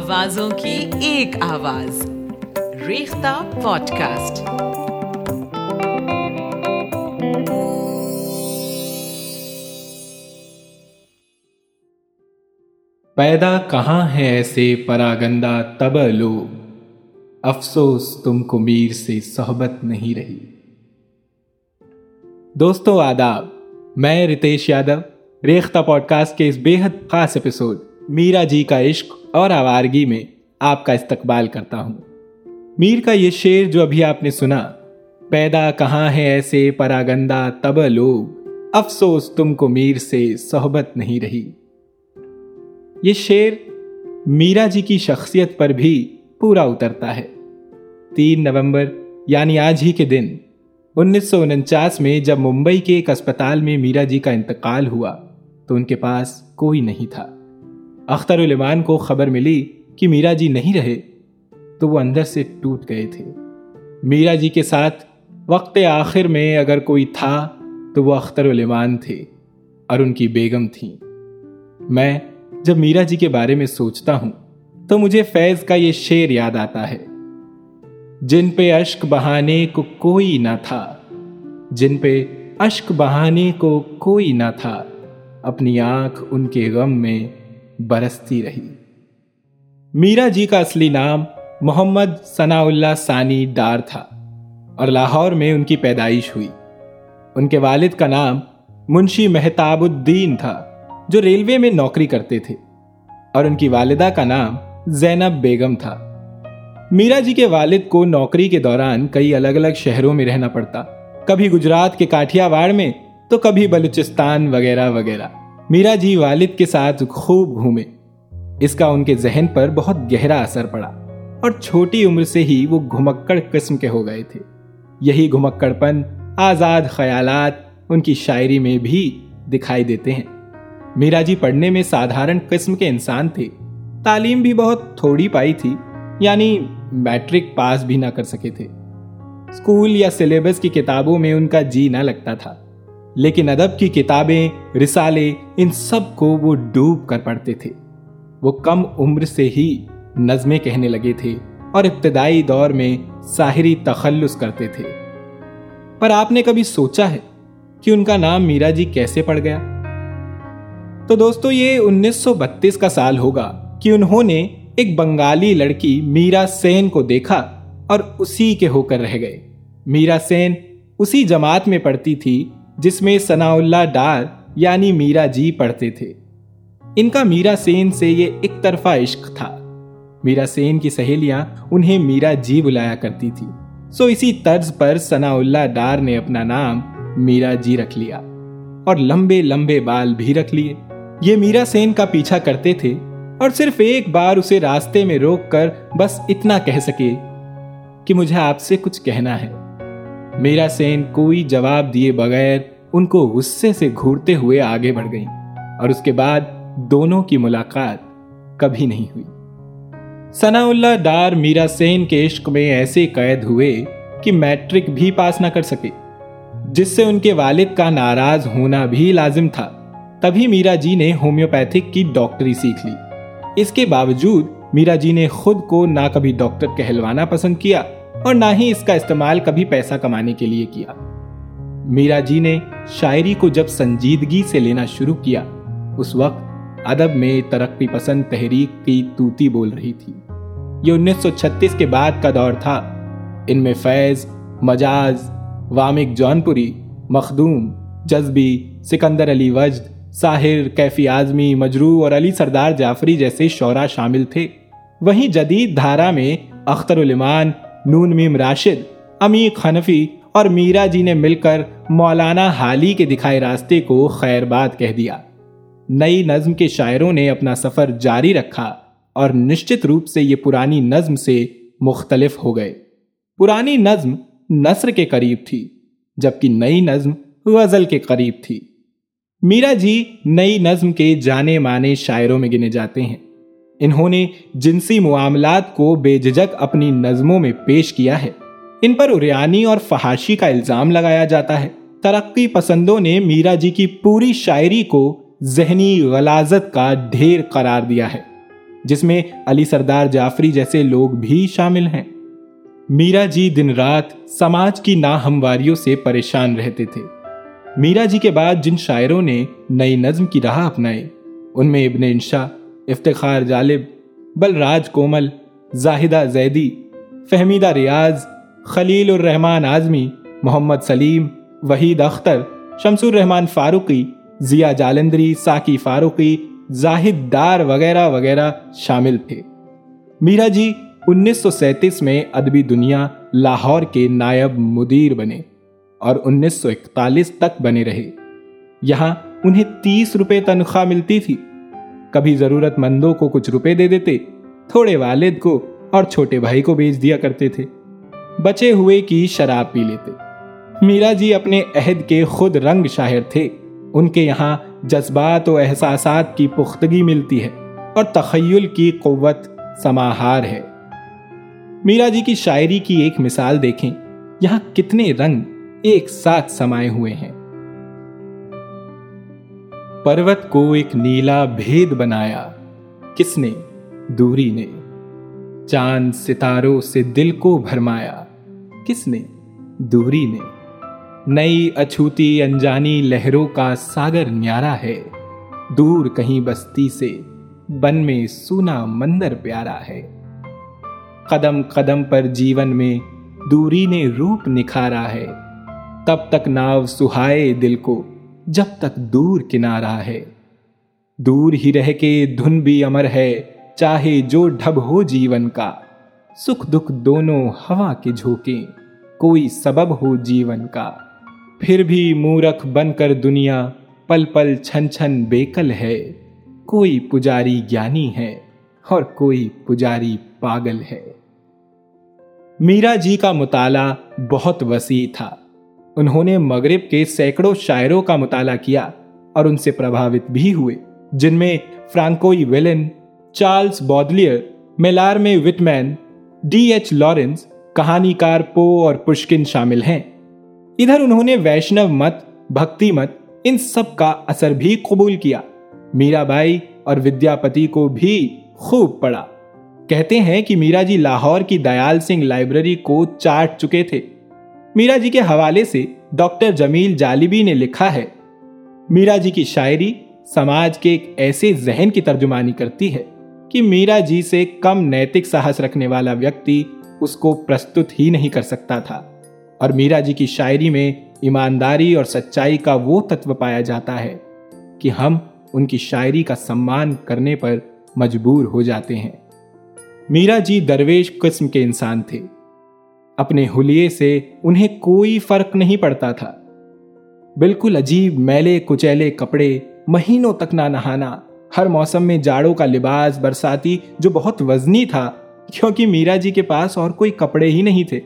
آوازوں کی ایک آواز۔ ریختہ پوڈ کاسٹ پیدا کہاں ہے ایسے پراگندہ تب لوگ افسوس تم کو میر سے صحبت نہیں رہی۔ دوستو، آداب، میں رتیش یادو، ریختہ پوڈ کاسٹ کے اس بے حد خاص ایپیسوڈ میرا جی کا عشق اور آوارگی میں آپ کا استقبال کرتا ہوں۔ میر کا یہ شعر جو ابھی آپ نے سنا، پیدا کہاں ہے ایسے پراگندہ تب لوگ، افسوس تم کو میر سے صحبت نہیں رہی۔ یہ شعر میرا جی کی شخصیت پر بھی پورا اترتا ہے۔ تین نومبر یعنی آج ہی کے دن، انیس سو انچاس میں جب ممبئی کے ایک اسپتال میں میرا جی کا انتقال ہوا، تو ان کے پاس کوئی نہیں تھا۔ اختر المان کو خبر ملی کہ میرا جی نہیں رہے، تو وہ اندر سے ٹوٹ گئے تھے۔ میرا جی کے ساتھ وقت آخر میں اگر کوئی تھا، تو وہ اختر المان تھے اور ان کی بیگم تھیں۔ میں جب میرا جی کے بارے میں سوچتا ہوں، تو مجھے فیض کا یہ شعر یاد آتا ہے۔ جن پہ اشک بہانے کو کوئی نہ تھا، جن پہ اشک بہانے کو کوئی نہ تھا، اپنی آنکھ ان کے غم میں برستی رہی۔ میرا جی کا اصلی نام محمد ثناء اللہ ثانی ڈار تھا اور لاہور میں ان کی پیدائش ہوئی۔ ان کے والد کا نام منشی مہتاب الدین تھا، جو ریلوے میں نوکری کرتے تھے۔ اور ان کی والدہ کا نام زینب بیگم تھا۔ میرا جی کے والد کو نوکری کے دوران کئی الگ الگ شہروں میں رہنا پڑتا۔ کبھی گجرات کے کاٹیا واڑ میں، تو کبھی بلوچستان وغیرہ وغیرہ۔ میرا جی والد کے ساتھ خوب گھومے۔ اس کا ان کے ذہن پر بہت گہرا اثر پڑا اور چھوٹی عمر سے ہی وہ گھمکڑ قسم کے ہو گئے تھے۔ یہی گھمکڑ پن آزاد خیالات ان کی شاعری میں بھی دکھائی دیتے ہیں۔ میرا جی پڑھنے میں سادھارن قسم کے انسان تھے۔ تعلیم بھی بہت تھوڑی پائی تھی یعنی میٹرک پاس بھی نہ کر سکے تھے۔ اسکول یا سلیبس کی کتابوں میں ان کا جی نہ لگتا تھا۔ لیکن ادب کی کتابیں، رسالے، ان سب کو وہ ڈوب کر پڑھتے تھے۔ وہ کم عمر سے ہی نظمیں کہنے لگے تھے اور ابتدائی دور میں ساحری تخلص کرتے تھے۔ پر آپ نے کبھی سوچا ہے کہ ان کا نام میرا جی کیسے پڑ گیا؟ تو دوستو، یہ انیس سو بتیس کا سال ہوگا کہ انہوں نے ایک بنگالی لڑکی میرا سین کو دیکھا اور اسی کے ہو کر رہ گئے۔ میرا سین اسی جماعت میں پڑھتی تھی جس میں ثناء اللہ ڈار یعنی میرا جی پڑھتے تھے۔ ان کا میرا سین سے یہ ایک طرفہ عشق تھا۔ میرا سین کی سہیلیاں انہیں میرا جی بلایا کرتی تھی سو اسی طرز پر ثناء اللہ ڈار نے اپنا نام میرا جی رکھ لیا۔ اور لمبے لمبے بال بھی رکھ لیے۔ یہ میرا سین کا پیچھا کرتے تھے۔ اور صرف ایک بار اسے راستے میں روک کر بس اتنا کہہ سکے کہ مجھے آپ سے کچھ کہنا ہے۔ میرا سین کوئی جواب دیے بغیر ان کو غصے سے گھورتے ہوئے آگے بڑھ گئی اور اس کے بعد دونوں کی ملاقات کبھی نہیں ہوئی۔ ثنا اللہ ڈار میرا سین کے عشق میں ایسے قید ہوئے کہ میٹرک بھی پاس نہ کر سکے، جس سے ان کے والد کا ناراض ہونا بھی لازم تھا۔ تبھی میرا جی نے ہومیوپیتھک کی ڈاکٹری سیکھ لی۔ اس کے باوجود میرا جی نے خود کو نہ کبھی ڈاکٹر کہلوانا پسند کیا اور نہ ہی اس کا استعمال کبھی پیسہ کمانے کے لیے کیا۔ میرا جی نے شاعری کو جب سنجیدگی سے لینا شروع کیا، اس وقت ادب میں ترقی پسند تحریک کی توتی بول رہی تھی۔ یہ انیس سو چھتیس کے بعد کا دور تھا۔ ان میں فیض، مجاز وامک جونپوری، مخدوم، جذبی، سکندر علی وجد، ساحر کیفی آزمی مجرو اور علی سردار جعفری جیسے شعرا شامل تھے۔ وہیں جدید دھارا میں اختر المان نون میم راشد امیق خنفی اور میرا جی نے مل کر مولانا حالی کے دکھائے راستے کو خیر بات کہہ دیا۔ نئی نظم کے شاعروں نے اپنا سفر جاری رکھا اور نشچت روپ سے یہ پرانی نظم سے مختلف ہو گئے۔ پرانی نظم نثر کے قریب تھی، جبکہ نئی نظم غزل کے قریب تھی۔ میرا جی نئی نظم کے جانے مانے شاعروں میں گنے جاتے ہیں۔ انہوں نے جنسی معاملات کو بے ججک اپنی نظموں میں پیش کیا ہے۔ ان پر اریانی اور فحاشی کا الزام لگایا جاتا ہے۔ ترقی پسندوں نے میرا جی کی پوری شاعری کو ذہنی غلازت کا ڈھیر قرار دیا ہے، جس میں علی سردار جعفری جیسے لوگ بھی شامل ہیں۔ میرا جی دن رات سماج کی ناہمواریوں سے پریشان رہتے تھے۔ میرا جی کے بعد جن شاعروں نے نئی نظم کی راہ اپنائے ان میں ابن انشا افتخار جالب، بلراج کومل، زاہدہ زیدی، فہمیدہ ریاض خلیل الرحمان اعظمی محمد سلیم، وحید اختر شمس الرحمان فاروقی ضیا جالندری، ساکی فاروقی، زاہد دار وغیرہ وغیرہ شامل تھے۔ میرا جی انیس سو سینتیس میں ادبی دنیا لاہور کے نائب مدیر بنے اور انیس سو اکتالیس تک بنے رہے۔ یہاں انہیں تیس روپے تنخواہ ملتی تھی۔ کبھی ضرورت مندوں کو کچھ روپے دے دیتے، تھوڑے والد کو اور چھوٹے بھائی کو بیچ دیا کرتے تھے۔ بچے ہوئے کی شراب پی لیتے۔ میرا جی اپنے عہد کے خود رنگ شاہر تھے۔ ان کے یہاں جذبات و احساسات کی پختگی ملتی ہے اور تخیل کی قوت سماہار ہے۔ میرا جی کی شاعری کی ایک مثال دیکھیں۔ یہاں کتنے رنگ ایک ساتھ سمائے ہوئے ہیں۔ پروت کو ایک نیلا بھید بنایا۔ کس نے؟ دوری نے۔ چاند ستاروں سے دل کو بھرمایا۔ کس نے؟ دوری نے۔ نئی اچھوتی انجانی لہروں کا ساگر نیارا ہے۔ دور کہیں بستی سے بن میں سونا مندر پیارا ہے۔ قدم قدم پر جیون میں دوری نے روپ نکھارا ہے۔ تب تک ناو سہائے دل کو جب تک دور کنارا ہے۔ دور ہی رہ کے دھن بھی امر ہے۔ چاہے جو ڈھب ہو جیون کا، سکھ دکھ دونوں ہوا کے جھوکے کوئی سبب ہو جیون کا۔ پھر بھی مورکھ بن کر دنیا پل پل چھن چھن بیکل ہے۔ کوئی پجاری گیانی ہے اور کوئی پجاری پاگل ہے۔ میرا جی کا مطالعہ بہت وسیع تھا۔ انہوں نے مغرب کے سینکڑوں شاعروں کا مطالعہ کیا اور ان سے پربھاوت بھی ہوئے، جن میں فرانکوئی ویلن چارلز بودلیئر، میلار میں وٹمین، ڈی ایچ لارنس کہانی کار پو اور پشکن شامل ہیں۔ ادھر انہوں نے ویشنو مت، بھکتی مت، ان سب کا اثر بھی قبول کیا۔ میرا بائی اور ودیا پتی کو بھی خوب پڑھا۔ کہتے ہیں کہ میرا جی لاہور کی دیال سنگھ لائبریری کو چاٹ چکے تھے۔ میرا جی کے حوالے سے ڈاکٹر جمیل جالبی نے لکھا ہے، میرا جی کی شاعری سماج کے ایک ایسے ذہن کی ترجمانی کرتی ہے۔ کہ میرا جی سے کم نیتک ساہس رکھنے والا ویکتی اس کو پرستت ہی نہیں کر سکتا تھا۔ اور میرا جی کی شاعری میں ایمانداری اور سچائی کا وہ تتو پایا جاتا ہے کہ ہم ان کی شاعری کا سمان کرنے پر مجبور ہو جاتے ہیں۔ میرا جی درویش قسم کے انسان تھے۔ اپنے حلیے سے انہیں کوئی فرق نہیں پڑتا تھا۔ بالکل عجیب میلے کچیلے کپڑے مہینوں تک نہ نہانا ہر موسم میں جاڑوں کا لباس برساتی جو بہت وزنی تھا، کیونکہ میرا جی کے پاس اور کوئی کپڑے ہی نہیں تھے۔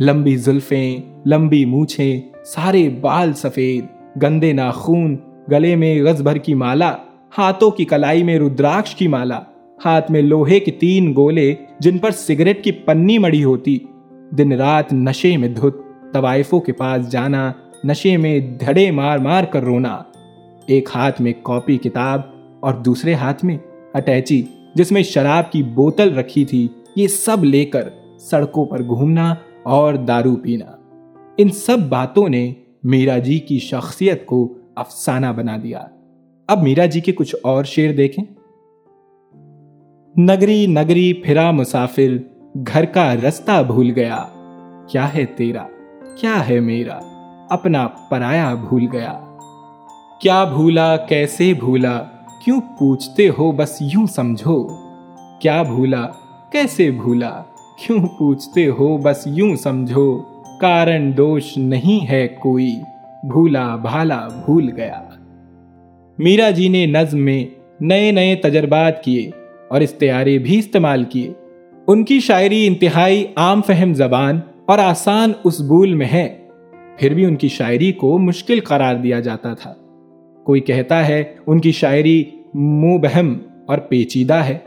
لمبی زلفیں، لمبی مونچھیں، سارے بال سفید، گندے ناخون، گلے میں غز بھر کی مالا، ہاتھوں کی کلائی میں ردراکش کی مالا، ہاتھ میں لوہے کے تین گولے جن پر سگریٹ کی پنی مڑی ہوتی۔ دن رات نشے میں دھت، طوائفوں کے پاس جانا، نشے میں دھڑے مار مار کر رونا۔ ایک ہاتھ میں کاپی کتاب اور دوسرے ہاتھ میں اٹیچی، جس میں شراب کی بوتل رکھی تھی، یہ سب لے کر سڑکوں پر گھومنا اور دارو پینا۔ ان سب باتوں نے میرا جی کی شخصیت کو افسانہ بنا دیا۔ اب میرا جی کے کچھ اور شعر دیکھیں۔ نگری نگری، پھرا مسافر، گھر کا رستہ بھول گیا۔ کیا ہے تیرا؟ کیا ہے میرا؟ اپنا پرایا بھول گیا۔ کیا بھولا؟ کیسے بھولا؟ کیوں پوچھتے ہو بس یوں سمجھو؟ کیا بھولا؟ کیسے بھولا؟ کیوں پوچھتے ہو بس یوں سمجھو؟ کارن دوش نہیں ہے کوئی۔ بھولا بھالا بھول گیا۔ میرا جی نے نظم میں نئے نئے تجربات کیے اور استعارے بھی استعمال کیے۔ ان کی شاعری انتہائی عام فہم زبان اور آسان اسبول میں ہے۔ پھر بھی ان کی شاعری کو مشکل قرار دیا جاتا تھا۔ کوئی کہتا ہے ان کی شاعری منہ بہم اور پیچیدہ ہے۔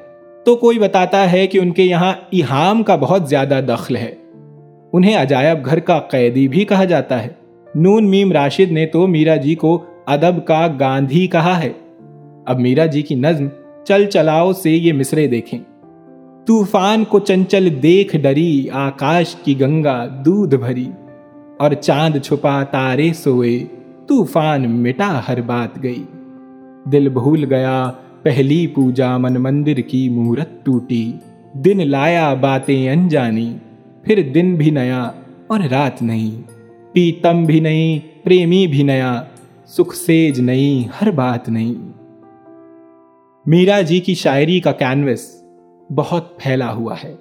تو کوئی بتاتا ہے کہ ان کے یہاں ایہام کا بہت زیادہ دخل ہے۔ انہیں عجائب گھر کا قیدی بھی کہا جاتا ہے۔ نون میم راشد نے تو میرا جی کو ادب کا گاندھی کہا ہے۔ اب میرا جی کی نظم چل چلاؤ سے یہ مصرے دیکھیں۔ طوفان کو چنچل دیکھ ڈری، آکاش کی گنگا دودھ بھری۔ اور چاند چھپا، تارے سوئے، طوفان مٹا ہر بات گئی۔ دل بھول گیا، پہلی پوجا من مندر کی مورت ٹوٹی۔ دن لایا باتیں انجانی، پھر دن بھی نیا اور رات نہیں پیتم بھی نہیں پریمی بھی نیا، سکھ سیج نہیں ہر بات نہیں میرا جی کی شاعری کا کینوس بہت پھیلا ہوا ہے۔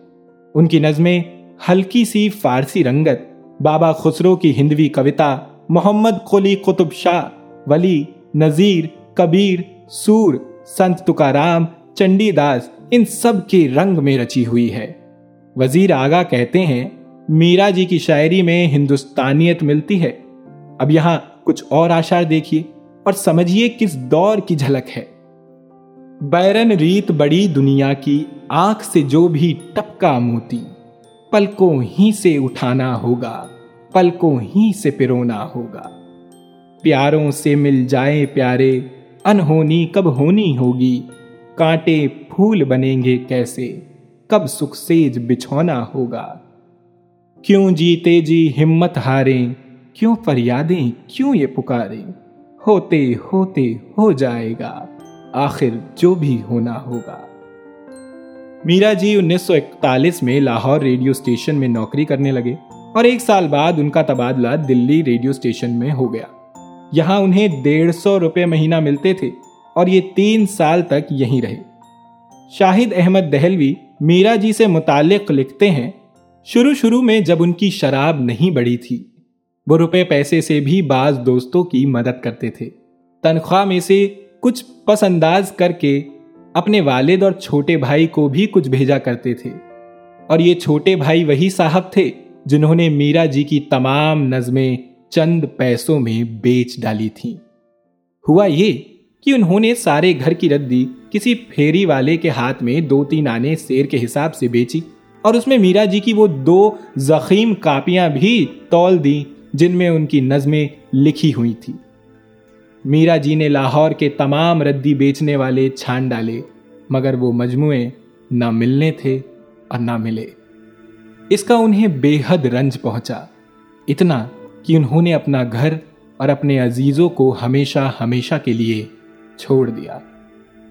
ان کی نظمیں ہلکی سی فارسی رنگت، بابا خسرو کی ہندوی کوتا محمد قلی قطب شاہ، ولی نذیر کبیر، سور، سنت تکارام، چنڈی داس، ان سب کے رنگ میں رچی ہوئی ہے۔ وزیر آگا کہتے ہیں، میرا جی کی شاعری میں ہندوستانیت ملتی ہے۔ اب یہاں کچھ اور آشار دیکھیے اور سمجھیے کس دور کی جھلک ہے۔ بیرن ریت بڑی دنیا کی آنکھ سے جو بھی ٹپکا موتی، پلکوں ہی سے اٹھانا ہوگا، پلکوں ہی سے پرونا ہوگا۔ پیاروں سے مل جائے پیارے انہونی کب ہونی ہوگی؟ کانٹے پھول بنیں گے کیسے؟ کب سکھ سیج بچھونا ہوگا؟ کیوں جیتے جی ہمت ہارے کیوں فریادیں کیوں یہ پکارے ہوتے ہوتے ہو جائے گا، آخر جو بھی ہونا ہوگا۔ میرا جی انیس سو اکتالیس میں لاہور ریڈیو اسٹیشن میں نوکری کرنے لگے اور ایک سال بعد ان کا تبادلہ دلی ریڈیو اسٹیشن میں ہو گیا۔ یہاں انہیں ڈیڑھ سو روپے مہینہ ملتے تھے اور یہ تین سال تک یہیں رہے۔ شاہد احمد دہلوی میرا جی سے متعلق لکھتے ہیں، شروع شروع میں جب ان کی شراب نہیں بڑی تھی، وہ روپے پیسے سے بھی بعض دوستوں کی مدد کرتے تھے۔ تنخواہ میں سے کچھ پس انداز کر کے اپنے والد اور چھوٹے بھائی کو بھی کچھ بھیجا کرتے تھے۔ اور یہ چھوٹے بھائی وہی صاحب تھے جنہوں نے میرا جی کی تمام نظمیں چند پیسوں میں بیچ ڈالی تھیں۔ ہوا یہ کہ انہوں نے سارے گھر کی ردی کسی پھیری والے کے ہاتھ میں دو تین آنے سیر کے حساب سے بیچی اور اس میں میرا جی کی وہ دو زخیم کاپیاں بھی تول دی جن میں ان کی نظمیں لکھی ہوئی تھی میرا جی نے لاہور کے تمام ردی بیچنے والے چھان ڈالے، مگر وہ مجموعے نہ ملنے تھے اور نہ ملے۔ اس کا انہیں بے حد رنج پہنچا۔ اتنا کہ انہوں نے اپنا گھر اور اپنے عزیزوں کو ہمیشہ ہمیشہ کے لیے چھوڑ دیا۔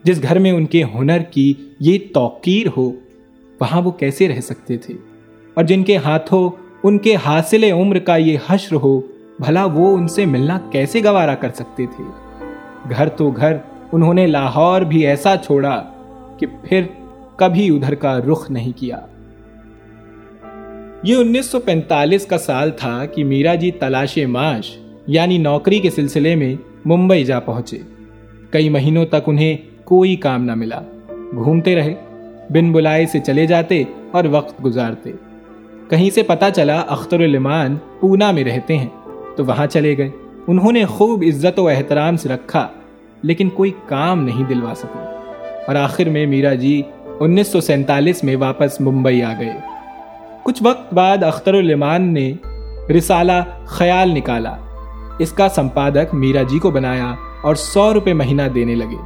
جس گھر میں ان کے ہنر کی یہ توقیر ہو، وہاں وہ کیسے رہ سکتے تھے؟ اور جن کے ہاتھوں ان کے حاصل عمر کا یہ حشر ہو، بھلا وہ ان سے ملنا کیسے گوارا کر سکتے تھے؟ گھر تو گھر، انہوں نے لاہور بھی ایسا چھوڑا کہ پھر کبھی ادھر کا رخ نہیں کیا۔ یہ انیس سو پینتالیس کا سال تھا کہ میرا جی تلاش معاش یعنی نوکری کے سلسلے میں ممبئی جا پہنچے۔ کئی مہینوں تک انہیں کوئی کام نہ ملا۔ گھومتے رہے، بن بلائے سے چلے جاتے اور وقت گزارتے۔ کہیں سے پتا چلا اختر المان پونا میں رہتے ہیں، تو وہاں چلے گئے۔ انہوں نے خوب عزت و احترام سے رکھا، لیکن کوئی کام نہیں دلوا سکے اور آخر میں میرا جی انیس سو سینتالیس میں واپس ممبئی آ گئے۔ کچھ وقت بعد اختر المان نے رسالہ خیال نکالا۔ اس کا سمپادک میرا جی کو بنایا اور سو روپے مہینہ دینے لگے۔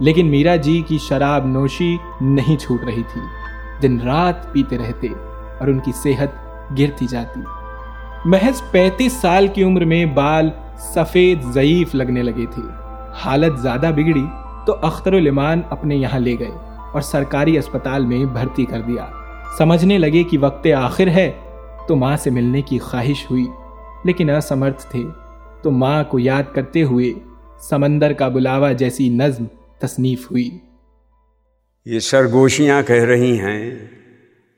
لیکن میرا جی کی شراب نوشی نہیں چھوٹ رہی تھی۔ دن رات پیتے رہتے اور ان کی صحت گرتی جاتی۔ محض پینتیس سال کی عمر میں بال سفید ضعیف لگنے لگے تھے۔ حالت زیادہ بگڑی تو اختر المان اپنے یہاں لے گئے اور سرکاری اسپتال میں بھرتی کر دیا۔ سمجھنے لگے کہ وقت آخر ہے تو ماں سے ملنے کی خواہش ہوئی، لیکن اسمرتھ تھے۔ تو ماں کو یاد کرتے ہوئے سمندر کا بلاوا جیسی نظم تصنیف ہوئی۔ یہ سرگوشیاں کہہ رہی ہیں،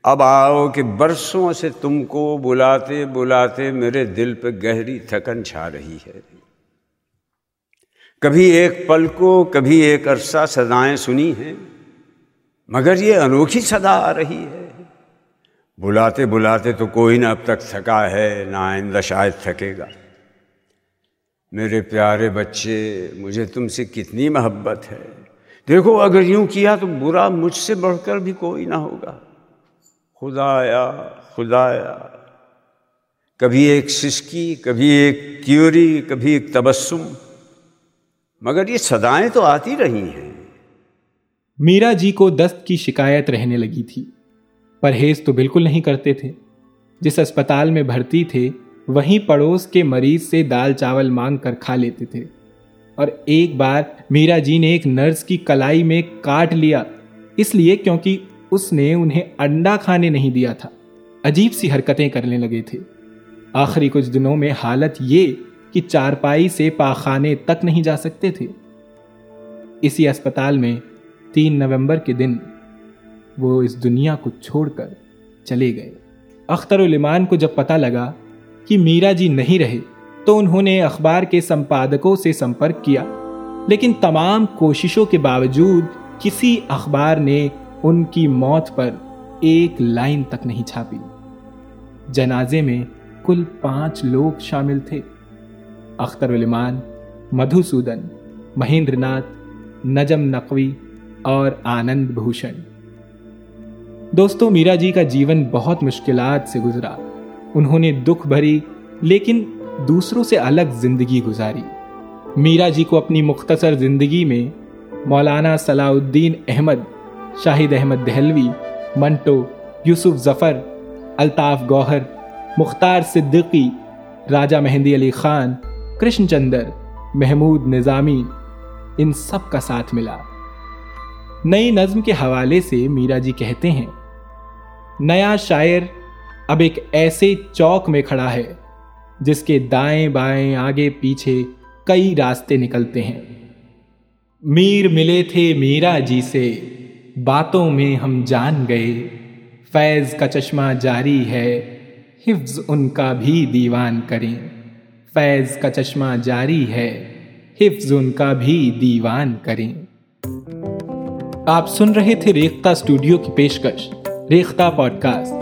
اب آؤ کہ برسوں سے تم کو بلاتے بلاتے میرے دل پہ گہری تھکن چھا رہی ہے۔ کبھی ایک پل کو کبھی ایک عرصہ سدائیں سنی ہیں، مگر یہ انوکھی صدا آ رہی ہے۔ بلاتے بلاتے تو کوئی نہ اب تک تھکا ہے، نہ آئندہ شاید تھکے گا۔ میرے پیارے بچے، مجھے تم سے کتنی محبت ہے۔ دیکھو، اگر یوں کیا تو برا مجھ سے بڑھ کر بھی کوئی نہ ہوگا۔ خدایا خدایا۔ کبھی ایک سسکی، کبھی ایک کیوری، کبھی ایک تبسم۔ مگر یہ صدائیں تو آتی رہی ہیں۔ میرا جی کو دست کی شکایت رہنے لگی تھی۔ پرہیز تو بالکل نہیں کرتے تھے۔ جس اسپتال میں بھرتی تھے، وہیں پڑوس کے مریض سے دال چاول مانگ کر کھا لیتے تھے۔ اور ایک بار میرا جی نے ایک نرس کی کلائی میں کاٹ لیا، اس لیے کیونکہ اس نے انہیں انڈا کھانے نہیں دیا تھا۔ عجیب سی حرکتیں کرنے لگے تھے۔ آخری کچھ دنوں میں حالت یہ کہ چارپائی سے پاخانے تک نہیں جا سکتے تھے۔ اسی اسپتال میں تین نومبر کے دن وہ اس دنیا کو چھوڑ کر چلے گئے۔ اختر المان کو جب پتا لگا کہ میرا جی نہیں رہے، تو انہوں نے اخبار کے سمپادکوں سے سمپرک کیا۔ لیکن تمام کوششوں کے باوجود کسی اخبار نے ان کی موت پر ایک لائن تک نہیں چھاپی۔ جنازے میں کل پانچ لوگ شامل تھے۔ اختر المان مدھو سودن، مہیندر ناتھ، نجم نقوی اور آنند بھوشن۔ دوستوں میرا جی کا جیون بہت مشکلات سے گزرا۔ انہوں نے دکھ بھری، لیکن دوسروں سے الگ زندگی گزاری۔ میرا جی کو اپنی مختصر زندگی میں مولانا صلاح الدین احمد، شاہد احمد دہلوی، منٹو، یوسف ظفر، الطاف گوہر، مختار صدیقی، راجہ مہندی علی خان، کرشن چندر، محمود نظامی، ان سب کا ساتھ ملا۔ نئی نظم کے حوالے سے میرا جی کہتے ہیں، نیا شاعر اب ایک ایسے چوک میں کھڑا ہے، جس کے دائیں بائیں آگے پیچھے کئی راستے نکلتے ہیں۔ میر ملے تھے میرا جی سے، باتوں میں ہم جان گئے۔ فیض کا چشمہ جاری ہے، حفظ ان کا بھی دیوان کریں۔ فیض کا چشمہ جاری ہے، حفظ ان کا بھی دیوان کریں۔ آپ سن رہے تھے ریختہ اسٹوڈیو کی پیشکش، ریختہ پوڈ کاسٹ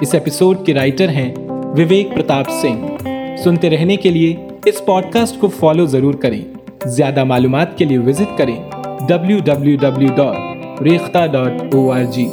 اس ایپیسوڈ کے رائٹر ہیں وویک پرتاپ سنگھ۔ سنتے رہنے کے لیے اس پوڈ کاسٹ کو فالو ضرور کریں۔ زیادہ معلومات کے لیے وزٹ کریں۔ W W W dot Rekhta dot O R G